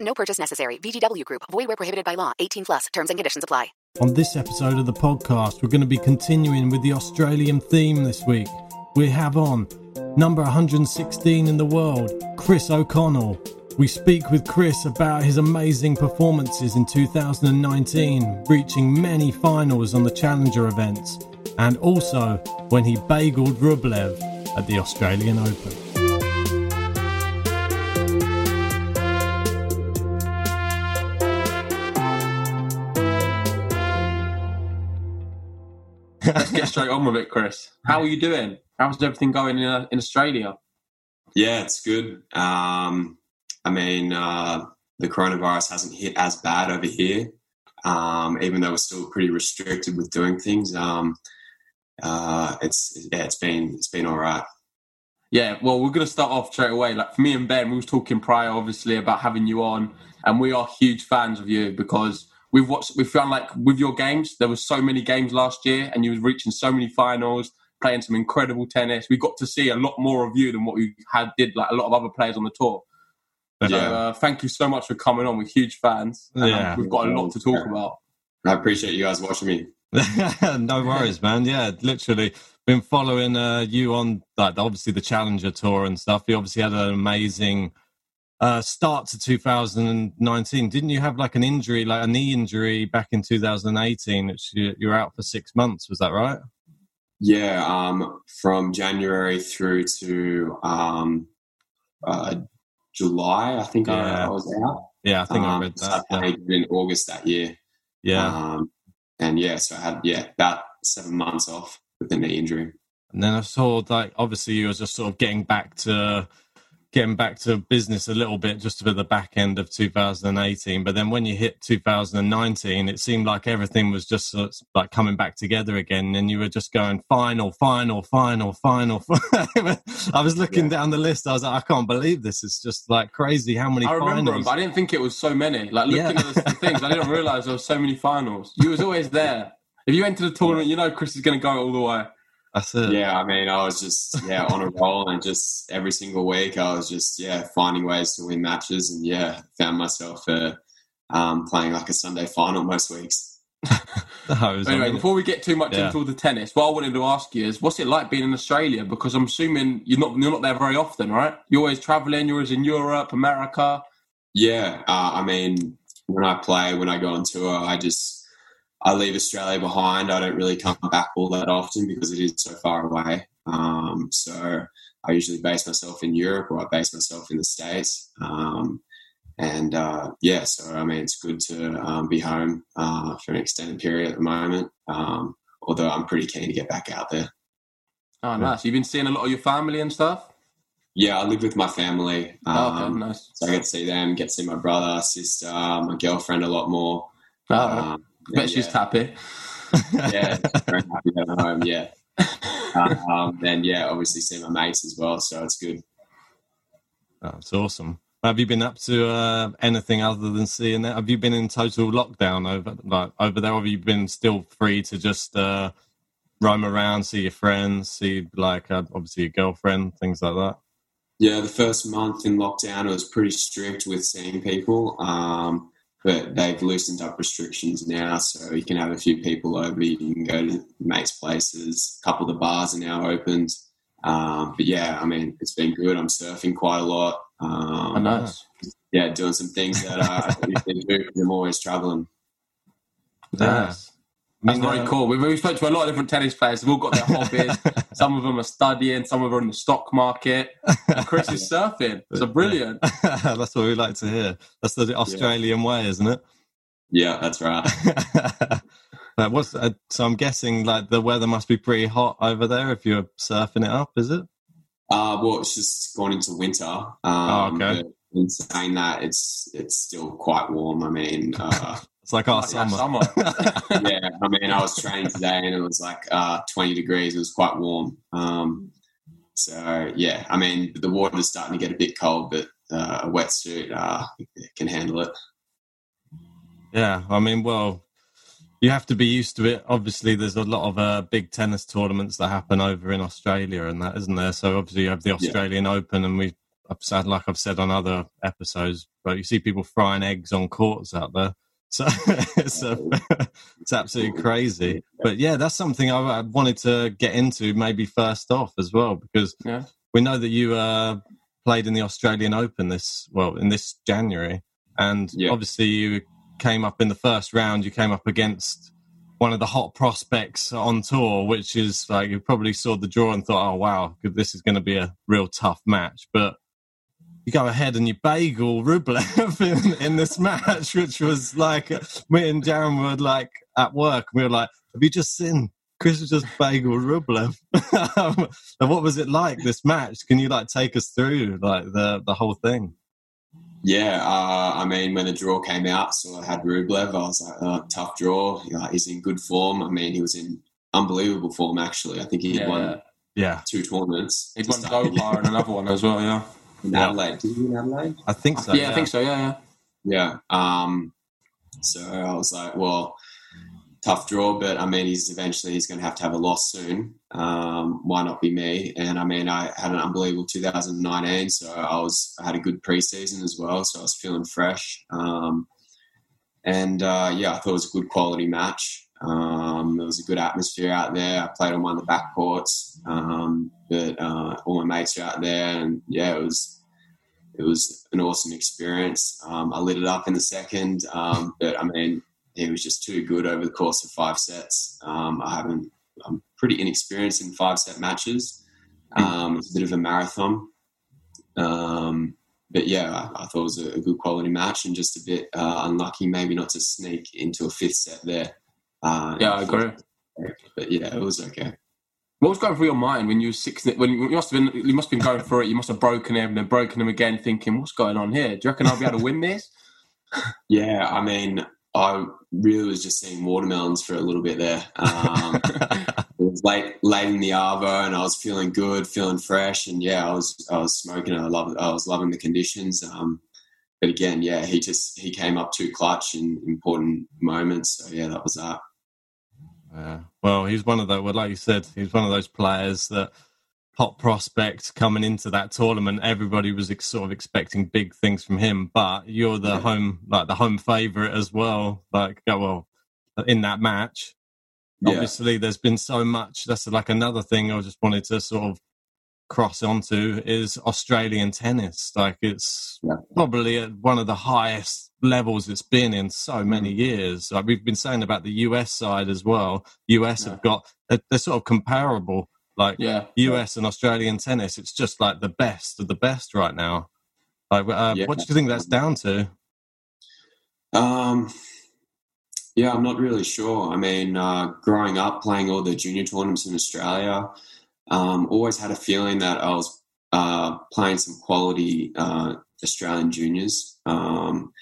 No purchase necessary. VGW Group. Void where prohibited by law. 18 plus. Terms and conditions apply. On this episode of the podcast, we're going to be continuing with the Australian theme this week. We have on number 116 in the world, Chris O'Connell. We speak with Chris about his amazing performances in 2019, reaching many finals on the Challenger events, and also when he bageled Rublev at the Australian Open. Let's get straight on with it, Chris. How are you doing? How's everything going in, uh, in Australia? Yeah, it's good. Um, I mean, uh, the coronavirus hasn't hit as bad over here, um, even though we're still pretty restricted with doing things. Um, uh, it's yeah, it's been it's been all right. Yeah, well, we're going to start off straight away. Like for me and Ben, we was talking prior, obviously, about having you on, and we are huge fans of you because we've watched. We found like with your games, there was so many games last year, and you was reaching so many finals, playing some incredible tennis. We got to see a lot more of you than what we had did like a lot of other players on the tour. So, Yeah. uh, thank you so much for coming on. We're huge fans. and, um, Yeah. we've got a lot to talk about. I appreciate you guys watching me. no worries, man. Yeah, literally been following uh, you on like obviously the Challenger Tour and stuff. You obviously had an amazing uh, start to 2019. Didn't you have like an injury, like a knee injury back in 2018? Which you, you were out for six months. Was that right? Yeah, um, from January through to um, uh, July, I think I, Yeah. I was out. Yeah, I think I Um, read so. I played in August that year. Yeah. Um, and yeah, so I had yeah about seven months off with the knee injury. And then I saw like obviously you were just sort of getting back to getting back to business a little bit just for the back end of 2018. But then when you hit 2019, it seemed like everything was just sort of like coming back together again. And you were just going final, final, final, final. I was looking down the list. I was like, I can't believe this. It's just like crazy how many I remember them, but I didn't think it was so many. Like looking Yeah. at the, the things, I didn't realize there were so many finals. You was always there. If you enter the tournament, you know Chris is going to go all the way. That's it. Yeah, I mean, I was just yeah on a roll, and just every single week, I was just yeah finding ways to win matches, and yeah, found myself uh, um, playing like a Sunday final most weeks. Anyway, before we get too much Yeah. into all the tennis, what I wanted to ask you is, what's it like being in Australia? Because I'm assuming you're not you're not there very often, right? You're always traveling. You're always in Europe, America. Yeah, uh, I mean, when I play, when I go on tour, I just I leave Australia behind. I don't really come back all that often because it is so far away. Um, so I usually base myself in Europe or I base myself in the States. Um, and uh, yeah, so I mean, it's good to um, be home uh, for an extended period at the moment. Um, although I'm pretty keen to get back out there. Oh, nice. You've been seeing a lot of your family and stuff. Yeah, I live with my family. Oh, okay, Um, nice. So I get to see them, get to see my brother, sister, my girlfriend a lot more. Oh, Um, bet and she's happy. yeah, very happy to have home. Yeah, um, and yeah, obviously see my mates as well, so it's good. That's awesome. Have you been up to uh, anything other than seeing that? Have you been in total lockdown over like over there? Or have you been still free to just uh, roam around, see your friends, see like uh, obviously your girlfriend, things like that? Yeah, the first month in lockdown it was pretty strict with seeing people, um, but they've loosened up restrictions now, so you can have a few people over. You can go to mates' places. A couple of the bars are now opened. Um, but yeah, I mean, it's been good. I'm surfing quite a lot. Um, Oh, nice. Yeah, doing some things that uh, I usually do because I'm always traveling. Nice. That's I mean, very cool. We've, we've spoken to a lot of different tennis players. They've all got their hobbies. some of them are studying. Some of them are in the stock market. And Chris is surfing. So brilliant. That's what we like to hear. That's the Australian way, isn't it? Yeah, that's right. Like, what's uh, so? I'm guessing like the weather must be pretty hot over there if you're surfing it up. Is it? Uh, well, it's just gone into winter. Um, Oh, okay. In saying that, it's it's still quite warm. I mean, uh, It's like our Like our summer. yeah, I mean, I was training today and it was like uh, 20 degrees. It was quite warm. Um, so yeah, I mean, the water's starting to get a bit cold, but uh, a wetsuit uh, can handle it. Yeah, I mean, well, you have to be used to it. Obviously, there's a lot of uh, big tennis tournaments that happen over in Australia and that, isn't there? So obviously, you have the Australian Open, and we, I've said, like I've said on other episodes, but you see people frying eggs on courts out there. So it's a, it's absolutely crazy. But yeah, that's something I, I wanted to get into maybe first off as well because Yeah. we know that you uh, played in the Australian Open this well in this January, and Yeah. obviously you came up in the first round. You came up against one of the hot prospects on tour, which is like you probably saw the draw and thought, "Oh wow, this is going to be a real tough match." But you go ahead and you bagel Rublev in, in this match, which was like me and Darren were like at work. We were like, "Have you just seen Chris just bagel Rublev?" Um, and what was it like this match? Can you like take us through like the the whole thing? Yeah, uh, I mean, when the draw came out, so I had Rublev. I was like, oh, tough draw. You he's in good form. I mean, he was in unbelievable form, actually. I think he Yeah. won Yeah, two tournaments. He'd to won start the and another one as well, yeah. In Adelaide. Did you win Adelaide? I think so. yeah, I think so, yeah, yeah. Yeah. Um, so I was like, well, tough draw, but I mean, he's eventually he's going to have to have a loss soon. Um, why not be me? And I mean, I had an unbelievable 2019, so I was I had a good preseason as well, so I was feeling fresh. Um, and uh, yeah, I thought it was a good quality match. Um, there was a good atmosphere out there. I played on one of the back courts, um, but uh, all my mates were out there, and yeah, it was it was an awesome experience. Um, I lit it up in the second, um, but I mean, he was just too good over the course of five sets. Um, I haven't, I'm pretty inexperienced in five set matches. Um, it's a bit of a marathon. But yeah, I, I thought it was a, a good quality match and just a bit uh, unlucky maybe not to sneak into a fifth set there. Uh, Yeah, I agree. But yeah, it was okay. What was going through your mind when you were six? When you must have been, you must have been going through it. You must have broken him and then broken him again, thinking, "What's going on here? Do you reckon I'll be able to win this?" Yeah, I mean, I really was just seeing watermelons for a little bit there. Um, it was late, late in the arvo, and I was feeling good, feeling fresh, and yeah, I was, I was smoking. I love, I was loving the conditions. Um, but again, yeah, he just he came up too clutch in important moments. So yeah, that was that. Yeah. Well, he's one of those. Well, like you said, he's one of those players that hot prospect coming into that tournament. Everybody was ex- sort of expecting big things from him, but you're the Yeah. home, like the home favorite as well. Like, well, in that match, Yeah. obviously, there's been so much. That's like another thing I just wanted to sort of cross onto is Australian tennis. Like, it's Yeah. probably at one of the highest levels it's been in so many years. Like we've been saying about the US side as well. US have got they're, they're sort of comparable. Like Yeah, US and Australian tennis, it's just like the best of the best right now. Like, uh, Yeah. what do you think that's down to? Um, yeah, I'm not really sure. I mean, uh, growing up playing all the junior tournaments in Australia, um, always had a feeling that I was uh, playing some quality uh, Australian juniors. Um,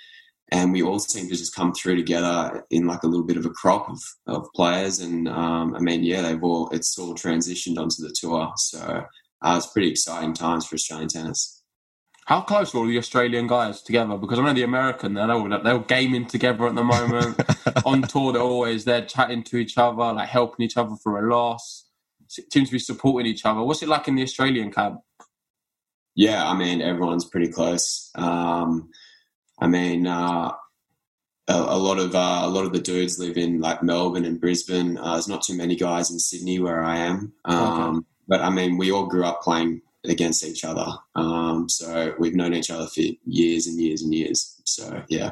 and we all seem to just come through together in like a little bit of a crop of, of players. And um, I mean, yeah, they've all, it's all transitioned onto the tour. So uh, it's pretty exciting times for Australian tennis. How close are all the Australian guys together? Because I know the American, they're all, they're all gaming together at the moment. On tour, they're always there chatting to each other, like helping each other through a loss. Seems to be supporting each other. What's it like in the Australian camp? Yeah, I mean, everyone's pretty close. Um, I mean, uh, a, a, lot of uh, a lot of the dudes live in like Melbourne and Brisbane. Uh, there's not too many guys in Sydney where I am. Um, okay. But I mean, we all grew up playing against each other. Um, so we've known each other for years and years and years. So yeah.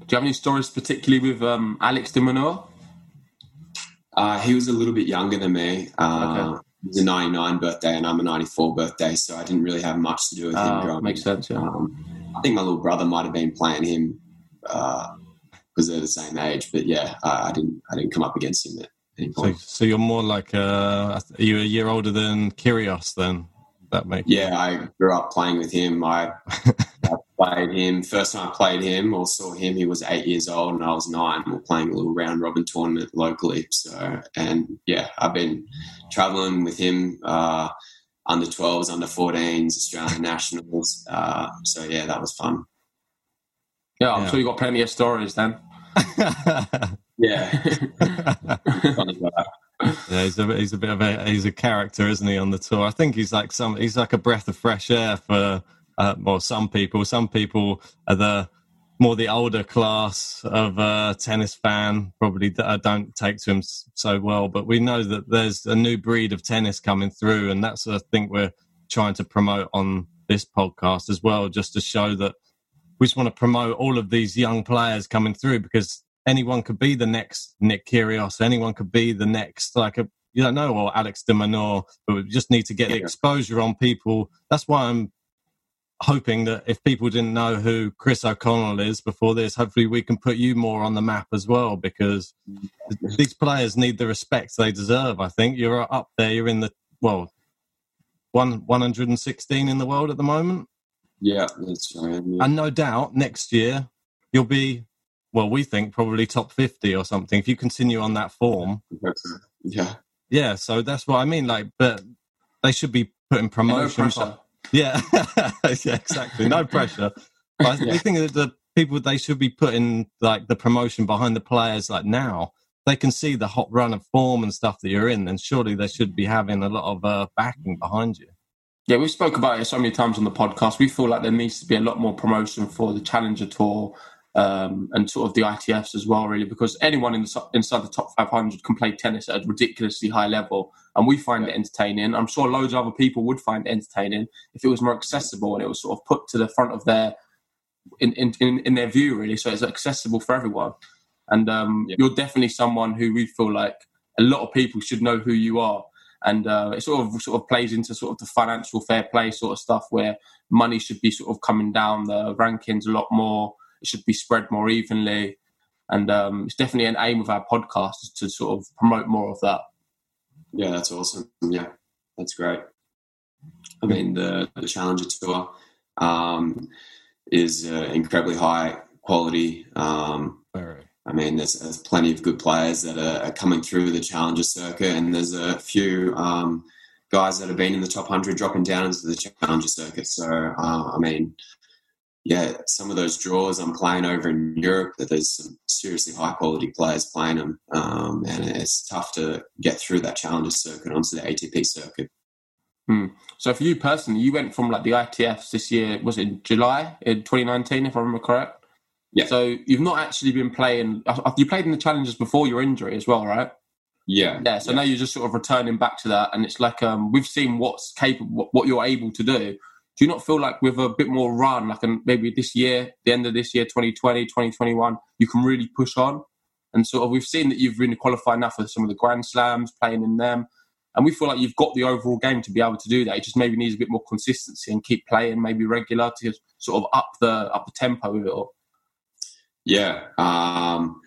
Do you have any stories, particularly with um, Alex de Minaur? Uh, he was a little bit younger than me. Uh, okay. It was a 99 birthday and I'm a 94 birthday, so I didn't really have much to do with him uh, growing Makes sense, yeah. Um, I think my little brother might have been playing him because uh, they're the same age, but yeah, I, I, didn't I didn't come up against him at any point. So, so you're more like, uh, are you a year older than Kyrgios then? That makes Yeah, I grew up playing with him. I played him. First time I played him or saw him, he was eight years old and I was nine. We are playing a little round robin tournament locally. So, and yeah, I've been traveling with him, uh, under 12s, under 14s, Australian nationals. Uh, so yeah, that was fun. Yeah, I'm yeah. sure you got plenty of stories then. yeah. yeah, he's a he's a bit of a he's a character, isn't he, on the tour? I think he's like some he's like a breath of fresh air for uh, well, some people. Some people are the more the older class of uh, tennis fan probably that uh, don't take to him so well. But we know that there's a new breed of tennis coming through, and that's I think we're trying to promote on this podcast as well, just to show that we just want to promote all of these young players coming through because anyone could be the next Nick Kyrgios. Anyone could be the next, like a, you don't know, or Alex de Minaur, but we just need to get yeah. the exposure on people. That's why I'm hoping that if people didn't know who Chris O'Connell is before this, hopefully we can put you more on the map as well because these players need the respect they deserve. I think you're up there. You're in the well, one 116 in the world at the moment. Yeah, that's right. Yeah. And no doubt next year you'll be well, we think probably top 50 or something if you continue on that form. Yeah. Yeah, so that's what I mean. Like, but they should be putting promotion. Yeah, yeah, exactly. No pressure. But yeah. I think that the people they should be putting like the promotion behind the players like now. They can see the hot run of form and stuff that you're in, and surely they should be having a lot of uh, backing behind you. Yeah, we've spoke about it so many times on the podcast. We feel like there needs to be a lot more promotion for the Challenger Tour um, and sort of the ITFs as well, really, because anyone in the, inside the top 500 can play tennis at a ridiculously high level, and we find yeah. it entertaining. I'm sure loads of other people would find it entertaining if it was more accessible and it was sort of put to the front of their in in, in, in their view, really, so it's accessible for everyone. And um, yeah. you're definitely someone who we feel like a lot of people should know who you are. And uh, it sort of sort of plays into sort of the financial fair play sort of stuff where money should be sort of coming down the rankings a lot more it should be spread more evenly. And um, it's definitely an aim of our podcast to sort of promote more of that. Yeah, that's awesome. Yeah, that's great. I mean, the, the Challenger Tour um, is uh, incredibly high quality. Um, I mean, there's, there's, plenty of good players that are, are, coming through the Challenger circuit, and there's a few um, guys that have been in the top 100 dropping down into the Challenger circuit. So, uh, I mean, yeah, some of those draws I'm playing over in Europe, that there's some seriously high quality players playing them, um, and it's tough to get through that challenger circuit onto the ATP circuit. Hmm. So for you personally, you went from like the ITFs this year, was it in July in 2019, if I remember correct? Yeah. So you've not actually been playing. Uh, uh, you played in the challenges before your injury as well, right? Yeah. Yeah. So yeah. now you're just sort of returning back to that, and it's like um, we've seen what's capable, what you're able to do do you not feel like with a bit more run, like maybe this year, the end of this year, 2020, 2021, you can really push on? And sort of, we've seen that you've really qualified enough for some of the Grand Slams, playing in them. And we feel like you've got the overall game to be able to do that. It just maybe needs a bit more consistency and keep playing, maybe regular to sort of up the up the tempo of it all. Yeah, um,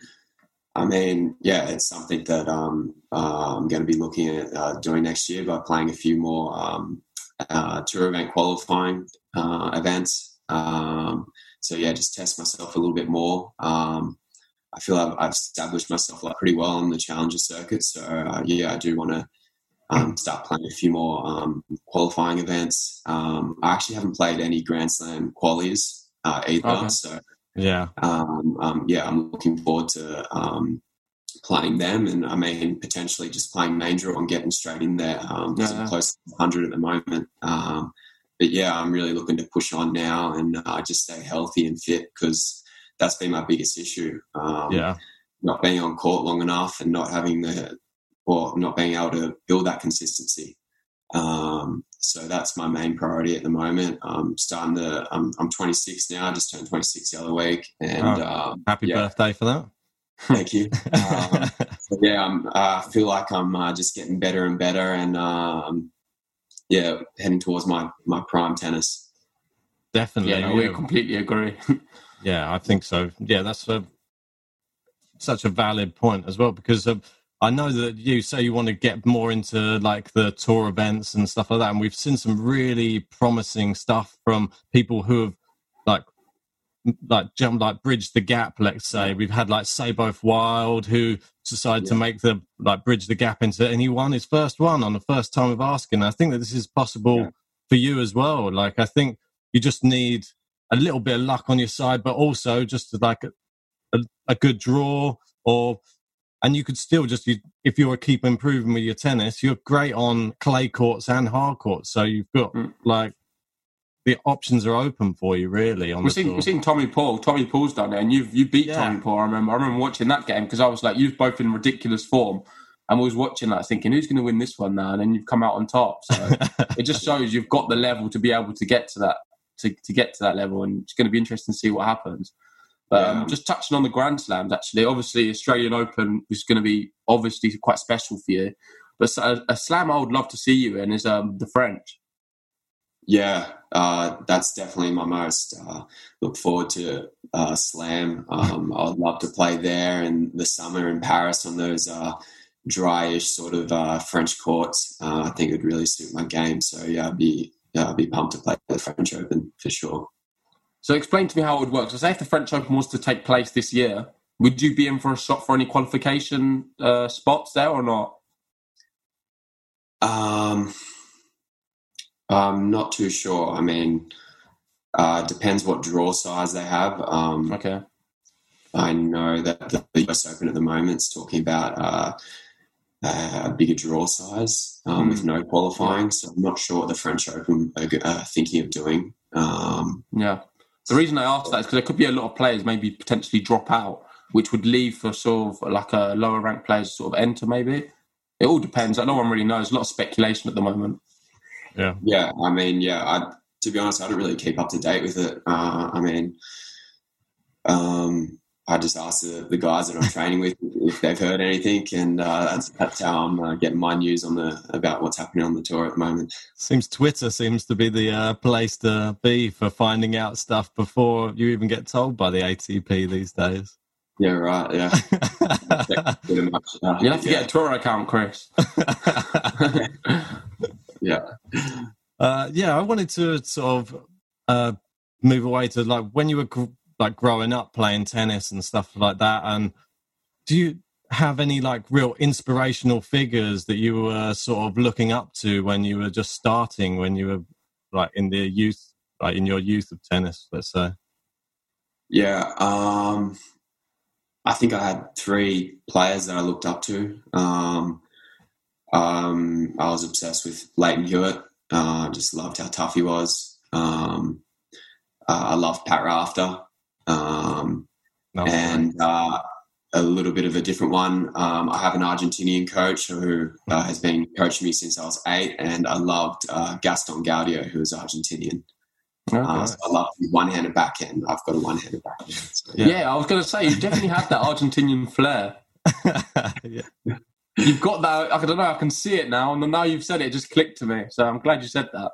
I mean, yeah, it's something that um, uh, I'm going to be looking at uh, doing next year by playing a few more um, uh, tour event qualifying uh, events. Um, so yeah, just test myself a little bit more. Um, I feel I've, I've, established myself like pretty well on the challenger circuit. So uh, yeah, I do want to um, start playing a few more um, qualifying events. Um, I actually haven't played any Grand Slam qualies uh, either, Okay. so Yeah. um, um, yeah, I'm looking forward to um, playing them, and I mean potentially just playing main draw and getting straight in there. Um, Yeah. Close to 100 at the moment. Um, but yeah, I'm really looking to push on now and uh, just stay healthy and fit because that's been my biggest issue. Um, Yeah. not being on court long enough and not having the or not being able to build that consistency. Um, so that's my main priority at the moment. I'm starting to. I'm, I'm 26 now. I just turned 26 the other week, and Oh, um, Happy yeah, birthday for that. Thank you. Um, yeah, I'm, uh, I feel like I'm uh, just getting better and better, and um, yeah, heading towards my my prime tennis. Definitely. Yeah, no, we completely agree. Yeah, I think so. Yeah, that's a, such a valid point as well because uh, I know that you say you want to get more into like the tour events and stuff like that, and we've seen some really promising stuff from people who have like m- like jump like bridge the gap. Let's say we've had like Seyboth Wild who decided to make the like bridge the gap into, and he won his first one on the first time of asking. I think that this is possible Yeah. for you as well. Like I think you just need a little bit of luck on your side, but also just like a, a, a good draw or and you could still just you, if you're keep improving with your tennis, you're great on clay courts and hard courts. So you've got Mm. like the options are open for you really on We've seen, tour. we've seen Tommy Paul. Tommy Paul's done it, and you've you beat Yeah. Tommy Paul. I remember. I remember watching that game because I was like, you've both in ridiculous form, and we was watching that, thinking, who's going to win this one now? And then you've come out on top. So it just shows you've got the level to be able to get to that to, to get to that level, and it's going to be interesting to see what happens. But Yeah. um, just touching on the Grand Slams, actually, obviously Australian Open is going to be obviously quite special for you. But a, a slam I would love to see you in is um, the French. Yeah, uh, that's definitely my most uh, look forward to uh, slam. Um, I would love to play there in the summer in Paris on those uh, dryish sort of uh, French courts. Uh, I think it would really suit my game. So yeah, I'd be yeah, I'd be pumped to play the French Open for sure. So explain to me how it would work. So say if the French Open was to take place this year, would you be in for a shot for any qualification uh, spots there or not? Um, I'm not too sure. I mean, uh, depends what draw size they have. Um, Okay. I know that the US Open at the moment is talking about uh, a bigger draw size um, with no qualifying. So I'm not sure what the French Open are uh, thinking of doing. Um, Yeah. The reason I asked that is because there could be a lot of players maybe potentially drop out, which would leave for sort of like a lower ranked players sort of enter maybe. It all depends. Like, no one really knows. A lot of speculation at the moment. Yeah. yeah, I mean, yeah. I, to be honest, I don't really keep up to date with it. Uh, I mean, um, I just ask the, the guys that I'm training with if they've heard anything, and uh, that's that's how I'm uh, getting my news on the about what's happening on the tour at the moment. Seems Twitter seems to be the uh, place to be for finding out stuff before you even get told by the ATP these days. Yeah, right. Yeah, pretty much. Uh, You'll have to yeah, get a tour account, Chris. yeah. Uh, yeah, I wanted to sort of uh, move away to like when you were gr- like growing up playing tennis and stuff like that. And do you have any like real inspirational figures that you were sort of looking up to when you were just starting, when you were like in the youth, like in your youth of tennis, let's say? Yeah, um, I think I had three players that I looked up to. Um, um, I was obsessed with Lleyton Hewitt. Uh, just loved how tough he was. Um, uh, I loved Pat Rafter. Um, No, and uh, a little bit of a different one. Um, I have an Argentinian coach who uh, has been coaching me since I was eight, and I loved uh, Gaston Gaudio, who is Argentinian. Uh, so I love one-handed backhand. I've got a one-handed backhand. So, Yeah. I was going to say, you definitely have that Argentinian flair. yeah. You've got that. I don't know. I can see it now. And now you've said it, it just clicked to me. So I'm glad you said that.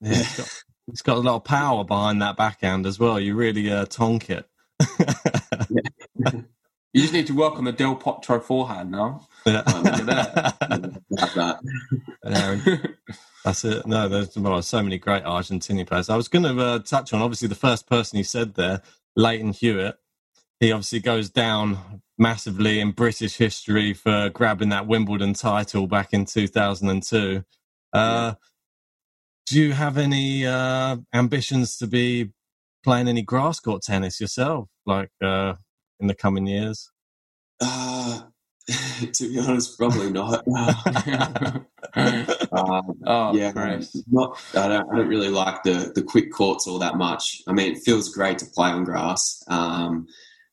Yeah, it's got, it's got a lot of power behind that backhand as well. You really uh, tonk it. You just need to work on the Del Potro forehand now. Yeah. Um, Look at that. have that. Yeah, That's it. No, there's well, so many great Argentinian players. I was going to uh, touch on obviously the first person you said there, Lleyton Hewitt. He obviously goes down massively in British history for grabbing that Wimbledon title back in 2002. Uh, do you have any uh, ambitions to be playing any grass court tennis yourself, like uh, in the coming years? Uh, to be honest, probably not. um, Oh, yeah, Christ. not. I don't. I don't really like the the quick courts all that much. I mean, it feels great to play on grass, um,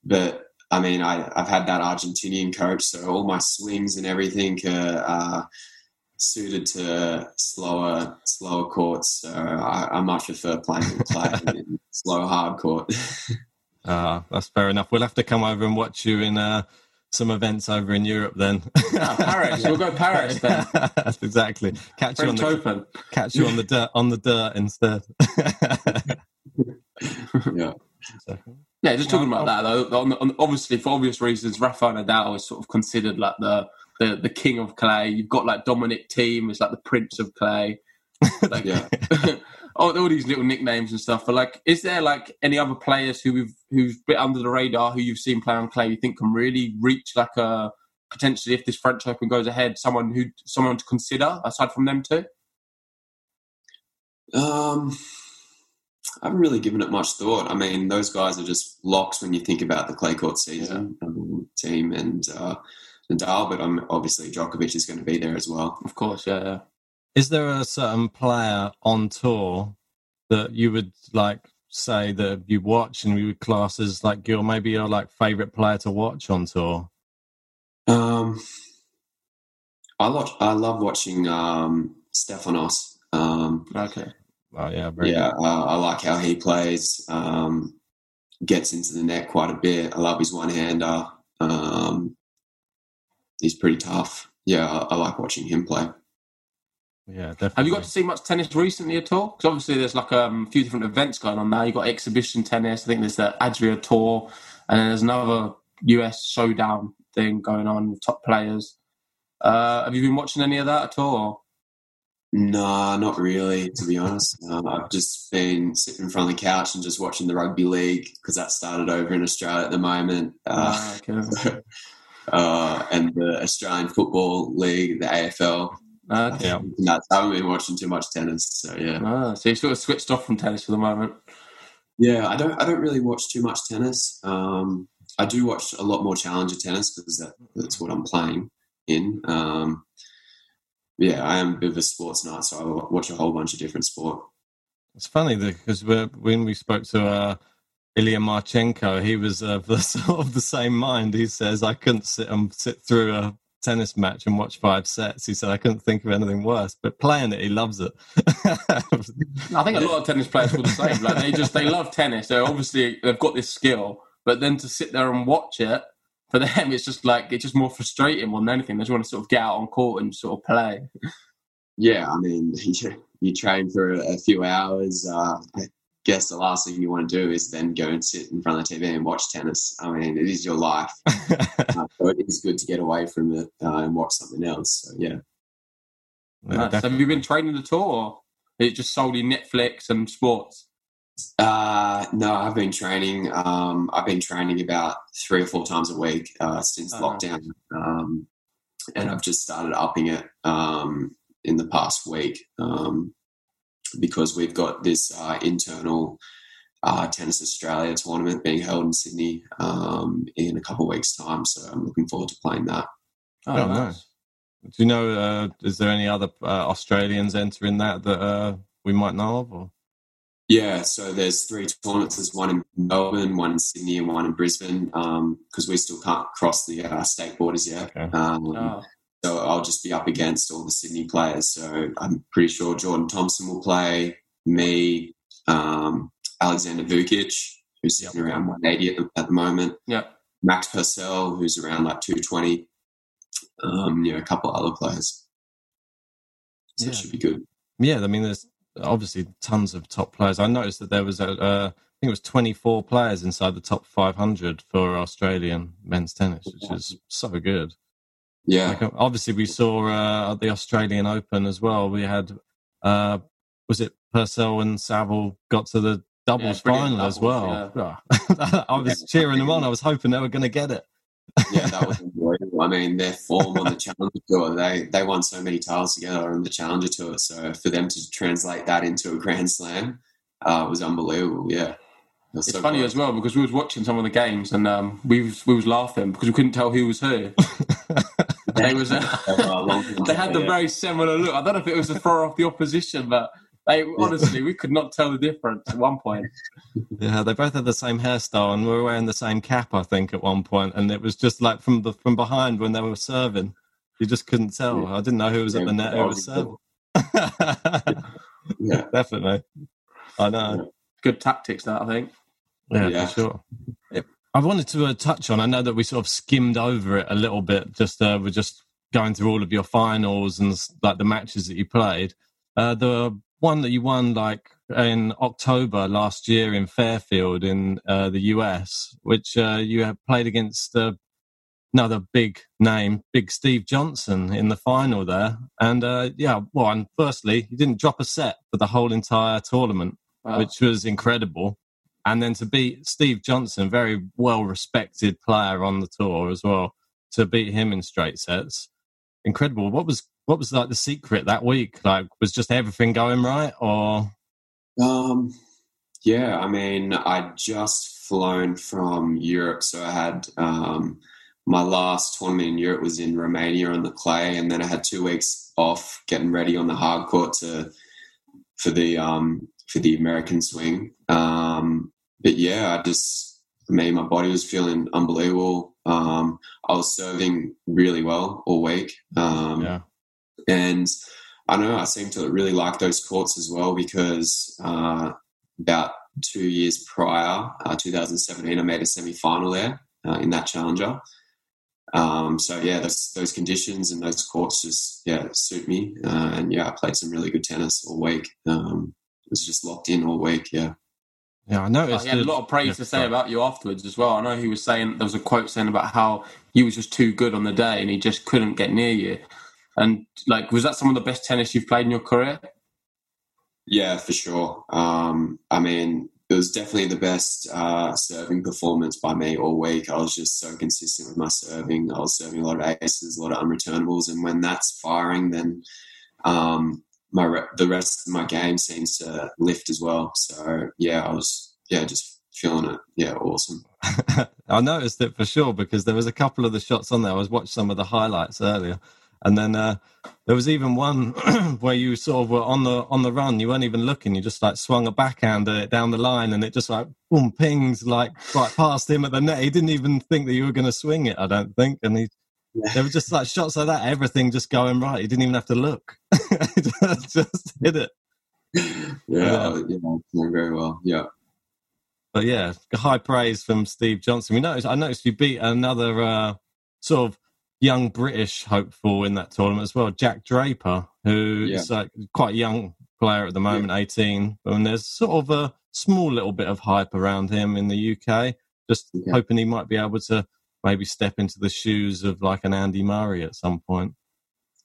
but I mean, I, I've had that Argentinian coach, so all my swings and everything are uh, suited to slower slower courts. So I, I much prefer playing play in slow hard court. Ah, that's fair enough. We'll have to come over and watch you in uh, some events over in Europe then. Ah, Paris. We'll go Paris then. exactly. Catch you on the Open. catch you on the dirt on the dirt instead. yeah. Yeah, just talking about that though. On, on, obviously, for obvious reasons, Rafael Nadal is sort of considered like the, the the king of clay. You've got like Dominic Thiem is like the prince of clay. Like, Yeah. all, all these little nicknames and stuff. But like, is there like any other players who we've who's bit under the radar who you've seen play on clay you think can really reach like a potentially if this French Open goes ahead, someone who someone to consider aside from them two? Um, I haven't really given it much thought. I mean, those guys are just locks when you think about the clay court season um, Thiem and uh, Nadal. But I'm obviously Djokovic is going to be there as well. Of course, yeah, yeah. Is there a certain player on tour that you would like say that you watch and you would class as like your maybe your like favorite player to watch on tour? Um, I watch. I love watching um, Stefanos. Um, Okay. Oh yeah, very yeah, uh, I like how he plays. Um, gets into the net quite a bit. I love his one hander. Um, he's pretty tough. Yeah, I, I like watching him play. Yeah, definitely. Have you got to see much tennis recently at all? Because obviously there's like um, a few different events going on now. You've got exhibition tennis. I think there's the Adria Tour, and then there's another US showdown thing going on with top players. Uh, have you been watching any of that at all? Nah, not really, to be honest. Um, I've just been sitting in front of the couch and just watching the rugby league because that started over in Australia at the moment. Uh, Ah, okay. uh, and the Australian Football League, the AFL. Ah, okay. Nuts. I haven't been watching too much tennis, so yeah. Ah, so you've sort of switched off from tennis for the moment. Yeah, I don't. I don't really watch too much tennis. Um, I do watch a lot more challenger tennis because that, that's what I'm playing in. Um, yeah, I am a bit of a sports nut, so I watch a whole bunch of different sport. It's funny because when we spoke to uh, Ilya Marchenko, he was of the sort of the same mind. He says, "I couldn't sit and sit through a tennis match and watch five sets." He said, "I couldn't think of anything worse." But playing it, he loves it. I think a lot of tennis players feel the same. Like they just they love tennis. They're obviously they've got this skill, but then to sit there and watch it for them, it's just like it's just more frustrating more than anything. They just want to sort of get out on court and sort of play. Yeah, I mean, you, you train for a, a few hours. Uh, I guess the last thing you want to do is then go and sit in front of the TV and watch tennis. I mean, it is your life, uh, so it is good to get away from it uh, and watch something else. So yeah. Yeah, Nice. Have you been training at all, or is it just solely Netflix and sports? Uh, no, I've been training. Um, I've been training about three or four times a week uh, since Oh, lockdown, um, and I've just started upping it um, in the past week um, because we've got this uh, internal uh, Tennis Australia tournament being held in Sydney um, in a couple of weeks' time. So I'm looking forward to playing that. Oh, nice. Do you know? Uh, is there any other uh, Australians entering that that uh, we might know of? Or? Yeah, so there's three tournaments. There's one in Melbourne, one in Sydney, and one in Brisbane. Because we still can't cross the uh, state borders yet. Okay. Um, Oh, So I'll just be up against all the Sydney players. So I'm pretty sure Jordan Thompson will play, me, um, Alexander Vukic, who's sitting around 180 at the, at the moment, yeah. Max Purcell, who's around like 220, um, you know, a couple other players. So it Yeah. should be good. Yeah, I mean, there's obviously tons of top players. I noticed that there was a, uh, I think it was 24 players inside the top 500 for Australian men's tennis, which is so good. Yeah. Like, uh, obviously, we saw uh, the Australian Open as well. We had, uh, was it Purcell and Saville got to the doubles Yeah, final brilliant as well. doubles, I was cheering them on. I was hoping they were going to get it. yeah, that was. I mean, their form on the Challenger Tour, they they won so many titles together on the Challenger Tour. So for them to translate that into a Grand Slam uh, was unbelievable. Yeah, It It's so funny cool. as well because we was watching some of the games and um, we was we was laughing because we couldn't tell who was who. they was uh, they had the very similar look. I don't know if it was to throw off the opposition, but they honestly we could not tell the difference at one point. Yeah, they both had the same hairstyle and we were wearing the same cap, I think, at one point. And it was just like from the from behind when they were serving, you just couldn't tell. I didn't know who was at the net, who was serving. Yeah. Definitely, I know. Good tactics, that I think. Yeah, Yeah. for sure. I wanted to uh, touch on. I know that we sort of skimmed over it a little bit. Just uh, we're just going through all of your finals and like the matches that you played. Uh, the one that you won like in October last year in Fairfield in uh, the US, which uh, you have played against uh, another big name, Big Steve Johnson, in the final there. And uh, yeah, well, and firstly, you didn't drop a set for the whole entire tournament Wow. which was incredible. And then to beat Steve Johnson, very well respected player on the tour as well, to beat him in straight sets, incredible. What was what was like the secret that week? Like, was just everything going right, or Um, yeah, I mean, I'd just flown from Europe, so I had um, my last tournament in Europe was in Romania on the clay, and then I had two weeks off getting ready on the hard court to for the um, for the American swing. Um, but yeah, I just for me, my body was feeling unbelievable. Um, I was serving really well all week. Um, yeah, and I know I seem to really like those courts as well because uh, about two years prior, uh, 2017, I made a semi final there uh, in that challenger. Um, so yeah, those those conditions and those courts just yeah suit me, uh, and yeah, I played some really good tennis all week. Um, it was just locked in all week. Yeah, yeah. I Oh, noticed he had a lot of praise yeah, to say sorry. about you afterwards as well. I know he was saying there was a quote saying about how you was just too good on the day and he just couldn't get near you. And like, was that some of the best tennis you've played in your career? yeah, for sure. Um, I mean, it was definitely the best uh, serving performance by me all week. I was just so consistent with my serving. I was serving a lot of aces, a lot of unreturnables, and when that's firing, then um, my re- the rest of my game seems to lift as well. So yeah, I was yeah just feeling it. Yeah, awesome. I noticed it for sure because there was a couple of the shots on there. I was watching some of the highlights earlier, and then uh, there was even one where you sort of were on the on the run. You weren't even looking. You just like swung a backhand at it down the line, and it just like boom pings like right past him at the net. He didn't even think that you were going to swing it. I don't think, and he. There were just like shots like that, everything just going right. He didn't even have to look; just, just hit it. Yeah, Yeah. yeah, very well. Yeah. But yeah, high praise from Steve Johnson. We noticed. I noticed you beat another uh, sort of young British hopeful in that tournament as well, Jack Draper, who is like quite a young player at the moment, eighteen. And there's sort of a small little bit of hype around him in the UK. Just Yeah. hoping he might be able to maybe step into the shoes of like an Andy Murray at some point.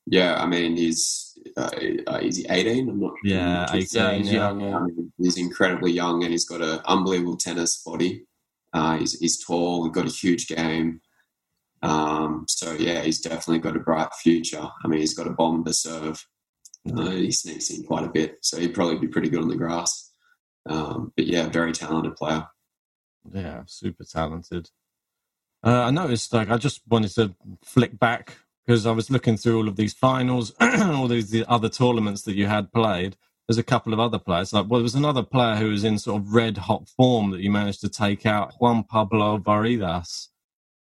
Yeah, I mean, he's uh, uh, is he eighteen? I'm not. Yeah, I'm not 18, Yeah, he's yeah. young. Yeah. I mean, he's incredibly young and he's got an unbelievable tennis body. Uh, he's, he's tall and got a huge game. Um, so yeah, he's definitely got a bright future. I mean, he's got a bomb to serve. Uh, he sneaks in quite a bit, so he'd probably be pretty good on the grass. Um, but yeah, very talented player. Yeah, super talented. Uh, I noticed, like, I just wanted to flick back because I was looking through all of these finals, all these the other tournaments that you had played. There's a couple of other players. Like, well, there was another player who was in sort of red hot form that you managed to take out, Juan Pablo Varillas.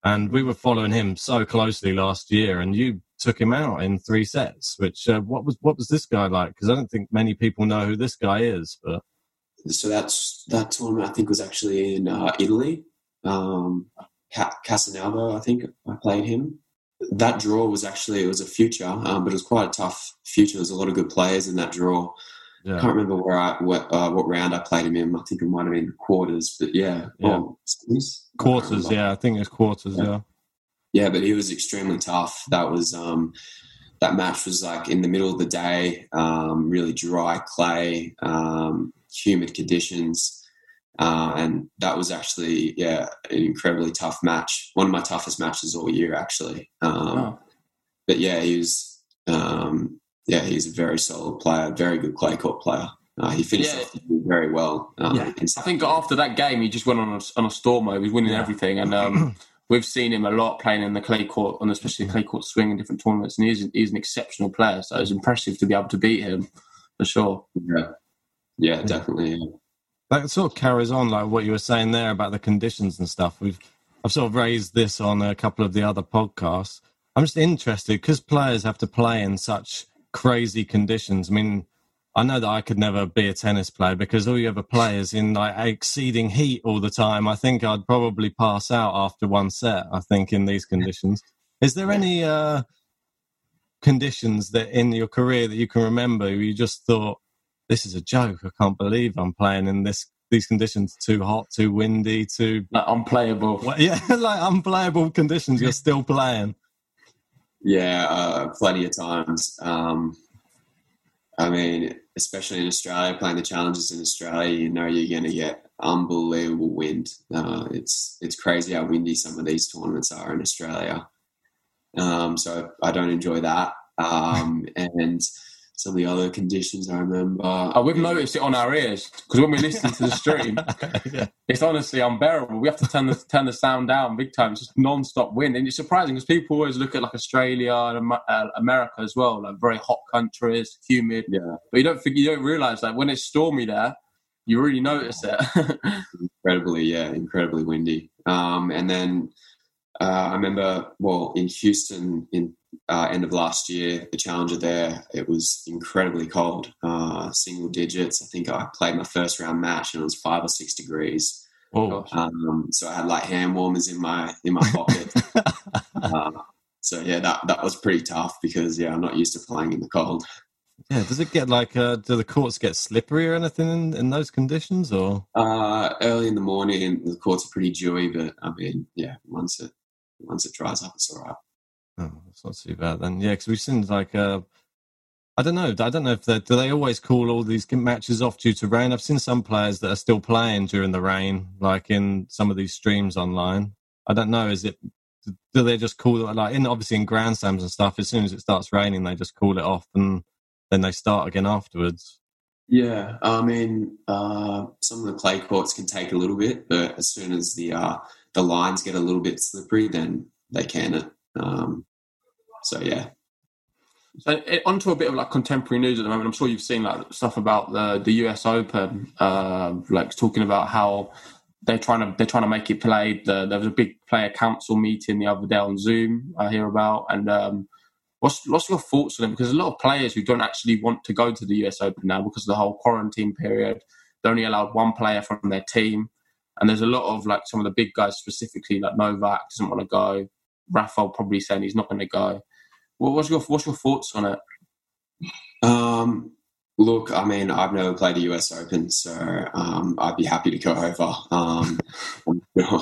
And we were following him so closely last year, and you took him out in three sets. Which uh, what was what was this guy like? Because I don't think many people know who this guy is. But So that's that tournament. I think was actually in uh, Italy. Um, Ca- Casanova, I think I played him. That draw was actually it was a future, um, but it was quite a tough future. There was a lot of good players in that draw. I yeah, can't remember where I what, uh, what round I played him in. I think it might have been quarters, but yeah, Yeah. Oh, semis? I quarters. Yeah, I think it's quarters. yeah. yeah, but he was extremely tough. That was um, that match was like in the middle of the day, um, really dry clay, um, humid conditions. Uh, and that was actually, yeah, an incredibly tough match. One of my toughest matches all year, actually. Um, Oh. But yeah, he was, um, yeah, he's a very solid player, very good clay court player. Uh, he finished Yeah. off very well. Um, Yeah. I think after that game, he just went on a, on a storm mode. He was winning everything, and um, we've seen him a lot playing in the clay court, and especially the clay court swing in different tournaments. And he's he's an exceptional player, so it's impressive to be able to beat him for sure. Yeah, yeah, definitely. yeah. that sort of carries on like what you were saying there about the conditions and stuff. We've I've sort of raised this on a couple of the other podcasts. I'm just interested because players have to play in such crazy conditions. I mean, I know that I could never be a tennis player because all you ever play is in like exceeding heat all the time. I think I'd probably pass out after one set. I think in these conditions. Is there any uh, conditions that in your career that you can remember you just thought this is a joke? I can't believe I'm playing in this these conditions. Too hot, too windy, too Like unplayable. well, yeah, like unplayable conditions. You're still playing. Yeah, uh, plenty of times. Um, I mean, especially in Australia, playing the challenges in Australia, you know you're going to get unbelievable wind. Uh, it's it's crazy how windy some of these tournaments are in Australia. Um, so I don't enjoy that. Um, and some of the other conditions I remember. Oh, we've noticed it on our ears because when we listen to the stream, yeah. it's honestly unbearable. We have to turn the turn the sound down big time. It's just non-stop wind, and it's surprising because people always look at like Australia and uh, America as well, like very hot countries, humid. Yeah, But you don't think you don't realize that when it's stormy there, you really notice it. incredibly, yeah, incredibly windy. Um, and then uh, I remember, well, in Houston, in uh, end of last year, the challenger there, it was incredibly cold, uh, single digits. I think I played my first round match and it was five or six degrees. Oh, Um, so I had like hand warmers in my in my pocket. uh, so yeah, that that was pretty tough because yeah, I'm not used to playing in the cold. yeah. Does it get like? Uh, do the courts get slippery or anything in, in those conditions? Or Uh, early in the morning, the courts are pretty dewy, but I mean, yeah, once it once it dries up, it's all right. Oh, that's not too bad then. Yeah, because we've seen like. Uh, I don't know. I don't know if they do they always call all these matches off due to rain. I've seen some players that are still playing during the rain, like in some of these streams online. I don't know. Is it? Do they just call it like in obviously in grand slams and stuff? As soon as it starts raining, they just call it off and then they start again afterwards. Yeah, I mean, uh, some of the clay courts can take a little bit, but as soon as the uh, the lines get a little bit slippery, then they can it. Um, so yeah, So eh, onto a bit of like contemporary news at the moment. I'm sure you've seen like stuff about the the US Open, uh, like talking about how they're trying to they're trying to make it played. The, there was a big player council meeting the other day on Zoom. I hear about and um, what's what's your thoughts on it? Because a lot of players who don't actually want to go to the US Open now because of the whole quarantine period, they're only allowed one player from their team, and there's a lot of like some of the big guys specifically like Novak doesn't want to go. Rafael probably saying he's not going to go. What, what's your what's your thoughts on it? Um, look, I mean, I've never played a US Open, so um, I'd be happy to go over. Um, I'm, sure,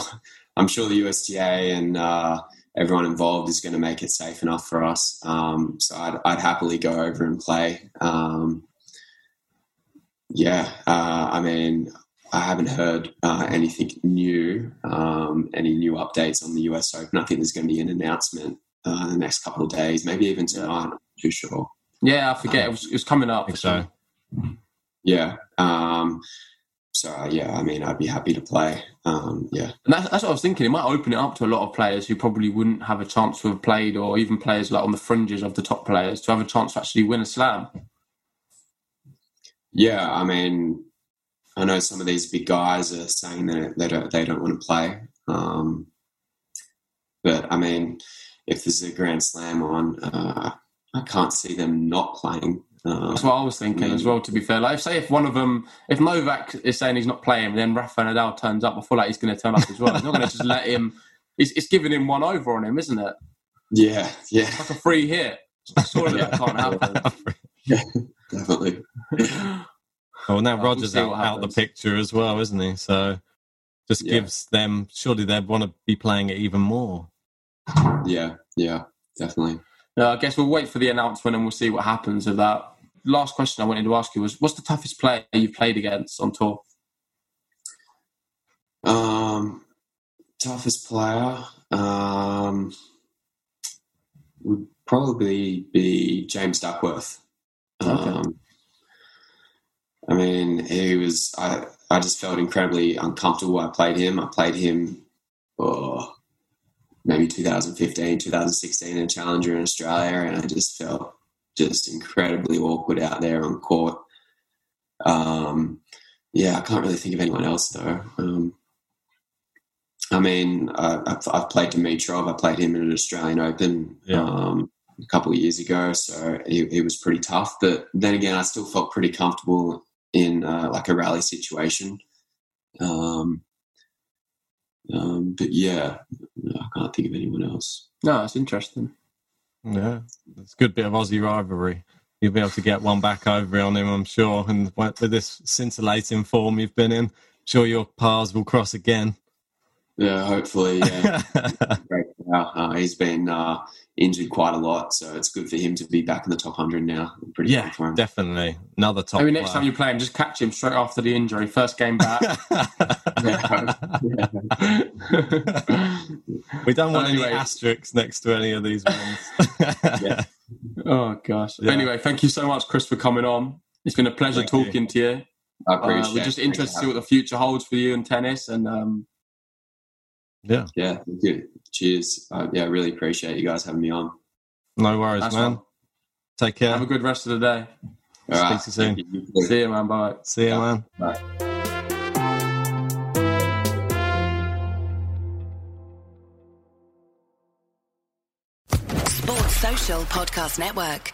I'm sure the USTA and uh, everyone involved is going to make it safe enough for us. Um, so I'd, I'd happily go over and play. Um, yeah, uh, I mean, I haven't heard uh, anything new, um, any new updates on the US Open. I think there's going to be an announcement uh, in the next couple of days, maybe even tonight. I'm not too sure. Yeah, I forget. It was, it was coming up. So. Yeah. Um, so uh, yeah, I mean, I'd be happy to play. Um, yeah. And that's, that's what I was thinking. It might open it up to a lot of players who probably wouldn't have a chance to have played, or even players like on the fringes of the top players to have a chance to actually win a slam. Yeah. I mean, I know some of these big guys are saying that they don't they don't want to play. Um, but I mean, if there's a Grand Slam on, uh, I can't see them not playing. Um, That's what I was thinking as well. To be fair, like say if one of them, if Novak is saying he's not playing, then Rafa Nadal turns up. I feel like he's going to turn up as well. He's not going to just let him. It's, it's giving him one over on him, isn't it? yeah. Yeah. Like a free hit. Surely that can't happen. Definitely. Well, now we'll Rogers out, out the picture as well, isn't he? So just Yeah. gives them. Surely they'd want to be playing it even more. Yeah. Yeah. Definitely. No, I guess we'll wait for the announcement and we'll see what happens of that. Last question I wanted to ask you was: What's the toughest player you've played against on tour? Um, toughest player um, would probably be James Duckworth. Um, I mean, he was. I I just felt incredibly uncomfortable. I played him. I played him. Oh, maybe 2015, 2016 in Challenger in Australia, and I just felt just incredibly awkward out there on court. Um, yeah, I can't really think of anyone else though. Um, I mean, I've, I've played Dimitrov. I played him in an Australian Open Yeah. um, a couple of years ago, so he, he was pretty tough. But then again, I still felt pretty comfortable in uh, like a rally situation. Um, um, but yeah, I can't think of anyone else. No, it's interesting. Yeah, it's a good bit of Aussie rivalry. You'll be able to get one back over on him, I'm sure. And with this scintillating form you've been in, sure your paths will cross again. Yeah, hopefully. Yeah, Uh, he's been uh, injured quite a lot, so it's good for him to be back in the top hundred now. I'm pretty yeah, for him. definitely. Another top. Maybe next player. time you play him, just catch him straight after the injury, first game back. we don't want Anyway. any asterisks next to any of these ones. Yeah. Oh gosh. Yeah. Anyway, thank you so much, Chris, for coming on. It's been a pleasure Thank you. talking to you. I Uh, we're just interested to see what the future holds for you in tennis, and um, yeah, Yeah, thank you. Cheers. Uh, yeah, I really appreciate you guys having me on. no worries, Nice man. one. Take care. have a good rest of the day. All right, Speak to you soon. you. You. See you, man. Bye. See you, man. Bye. Sports Social Podcast Network.